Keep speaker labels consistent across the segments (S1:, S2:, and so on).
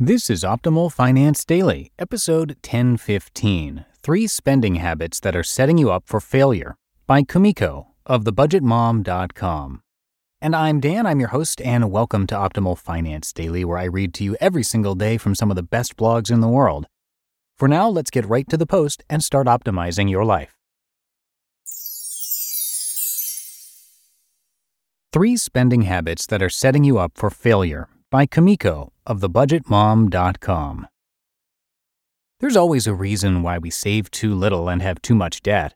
S1: This is Optimal Finance Daily, episode 1015 Three Spending Habits That Are Setting You Up for Failure by Kumiko of thebudgetmom.com. And I'm Dan, I'm your host, and welcome to Optimal Finance Daily, where I read to you every single day from some of the best blogs in the world. For now, let's get right to the post and start optimizing your life. Three Spending Habits That Are Setting You Up for Failure by Kumiko of thebudgetmom.com. There's always a reason why we save too little and have too much debt.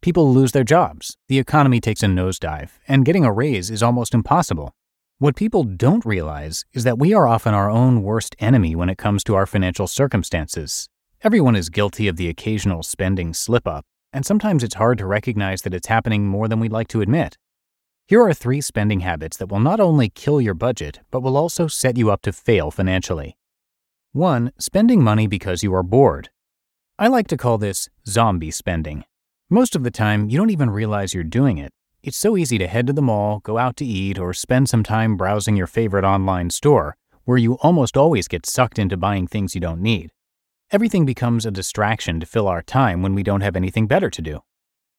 S1: People lose their jobs, the economy takes a nosedive, and getting a raise is almost impossible. What people don't realize is that we are often our own worst enemy when it comes to our financial circumstances. Everyone is guilty of the occasional spending slip up, and sometimes it's hard to recognize that it's happening more than we'd like to admit. Here are three spending habits that will not only kill your budget, but will also set you up to fail financially. 1. Spending money because you are bored. I like to call this zombie spending. Most of the time, you don't even realize you're doing it. It's so easy to head to the mall, go out to eat, or spend some time browsing your favorite online store, where you almost always get sucked into buying things you don't need. Everything becomes a distraction to fill our time when we don't have anything better to do.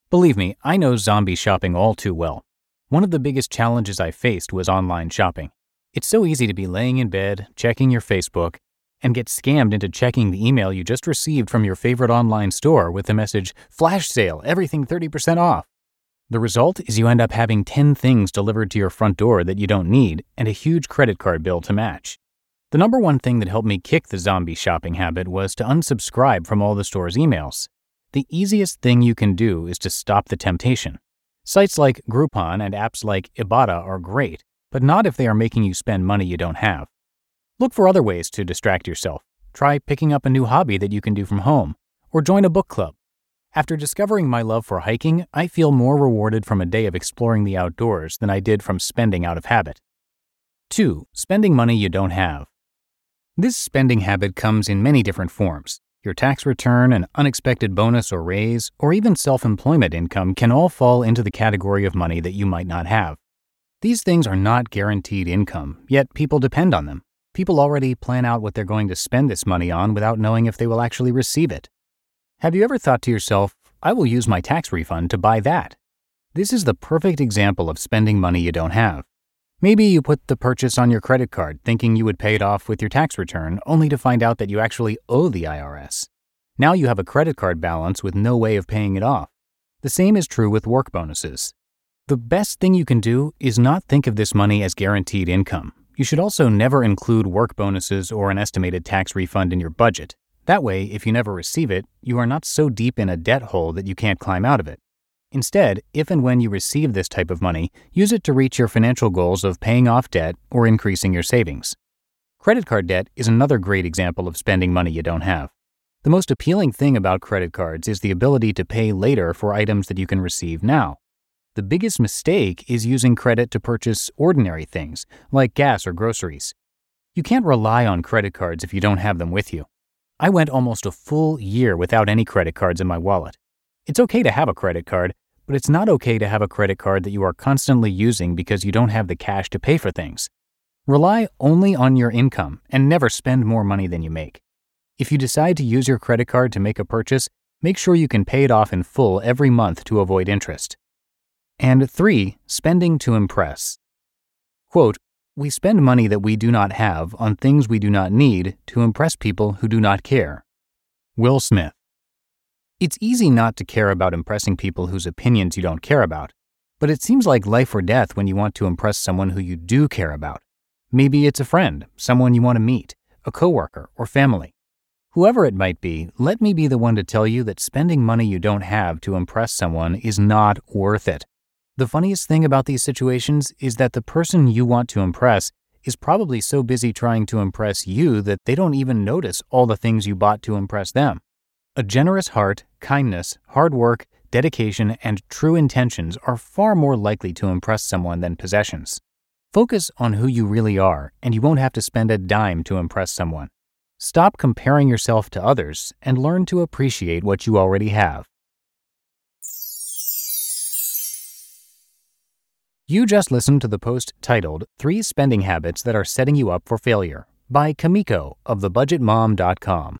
S1: Believe me, I know zombie shopping all too well. One of the biggest challenges I faced was online shopping. It's so easy to be laying in bed, checking your Facebook, and get scammed into checking the email you just received from your favorite online store with the message, Flash sale, everything 30% off. The result is you end up having 10 things delivered to your front door that you don't need and a huge credit card bill to match. The number one thing that helped me kick the zombie shopping habit was to unsubscribe from all the store's emails. The easiest thing you can do is to stop the temptation. Sites like Groupon and apps like Ibotta are great, but not if they are making you spend money you don't have. Look for other ways to distract yourself. Try picking up a new hobby that you can do from home, or join a book club. After discovering my love for hiking, I feel more rewarded from a day of exploring the outdoors than I did from spending out of habit. 2. Spending money you don't have. This spending habit comes in many different forms. Your tax return, an unexpected bonus or raise, or even self employment income can all fall into the category of money that you might not have. These things are not guaranteed income, yet people depend on them. People already plan out what they're going to spend this money on without knowing if they will actually receive it. Have you ever thought to yourself, I will use my tax refund to buy that? This is the perfect example of spending money you don't have. Maybe you put the purchase on your credit card thinking you would pay it off with your tax return, only to find out that you actually owe the IRS. Now you have a credit card balance with no way of paying it off. The same is true with work bonuses. The best thing you can do is not think of this money as guaranteed income. You should also never include work bonuses or an estimated tax refund in your budget. That way, if you never receive it, you are not so deep in a debt hole that you can't climb out of it. Instead, if and when you receive this type of money, use it to reach your financial goals of paying off debt or increasing your savings. Credit card debt is another great example of spending money you don't have. The most appealing thing about credit cards is the ability to pay later for items that you can receive now. The biggest mistake is using credit to purchase ordinary things, like gas or groceries. You can't rely on credit cards if you don't have them with you. I went almost a full year without any credit cards in my wallet. It's okay to have a credit card, but it's not okay to have a credit card that you are constantly using because you don't have the cash to pay for things. Rely only on your income and never spend more money than you make. If you decide to use your credit card to make a purchase, make sure you can pay it off in full every month to avoid interest. And 3. Spending to impress. Quote, we spend money that we do not have on things we do not need to impress people who do not care. Will Smith. It's easy not to care about impressing people whose opinions you don't care about, but it seems like life or death when you want to impress someone who you do care about. Maybe it's a friend, someone you want to meet, a coworker, or family. Whoever it might be, let me be the one to tell you that spending money you don't have to impress someone is not worth it. The funniest thing about these situations is that the person you want to impress is probably so busy trying to impress you that they don't even notice all the things you bought to impress them. A generous heart, kindness, hard work, dedication, and true intentions are far more likely to impress someone than possessions. Focus on who you really are, and you won't have to spend a dime to impress someone. Stop comparing yourself to others and learn to appreciate what you already have. You just listened to the post titled Three Spending Habits That Are Setting You Up for Failure by Kumiko of thebudgetmom.com.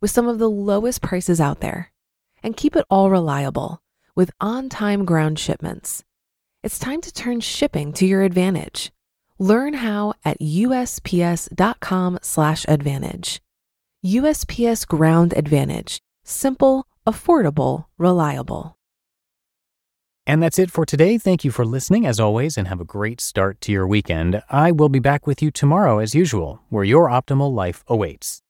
S2: with some of the lowest prices out there. And keep it all reliable with on time ground shipments. It's time to turn shipping to your advantage. Learn how at usps.com/advantage. USPS Ground Advantage. Simple, affordable, reliable.
S1: And that's it for today. Thank you for listening as always and have a great start to your weekend. I will be back with you tomorrow as usual, where your optimal life awaits.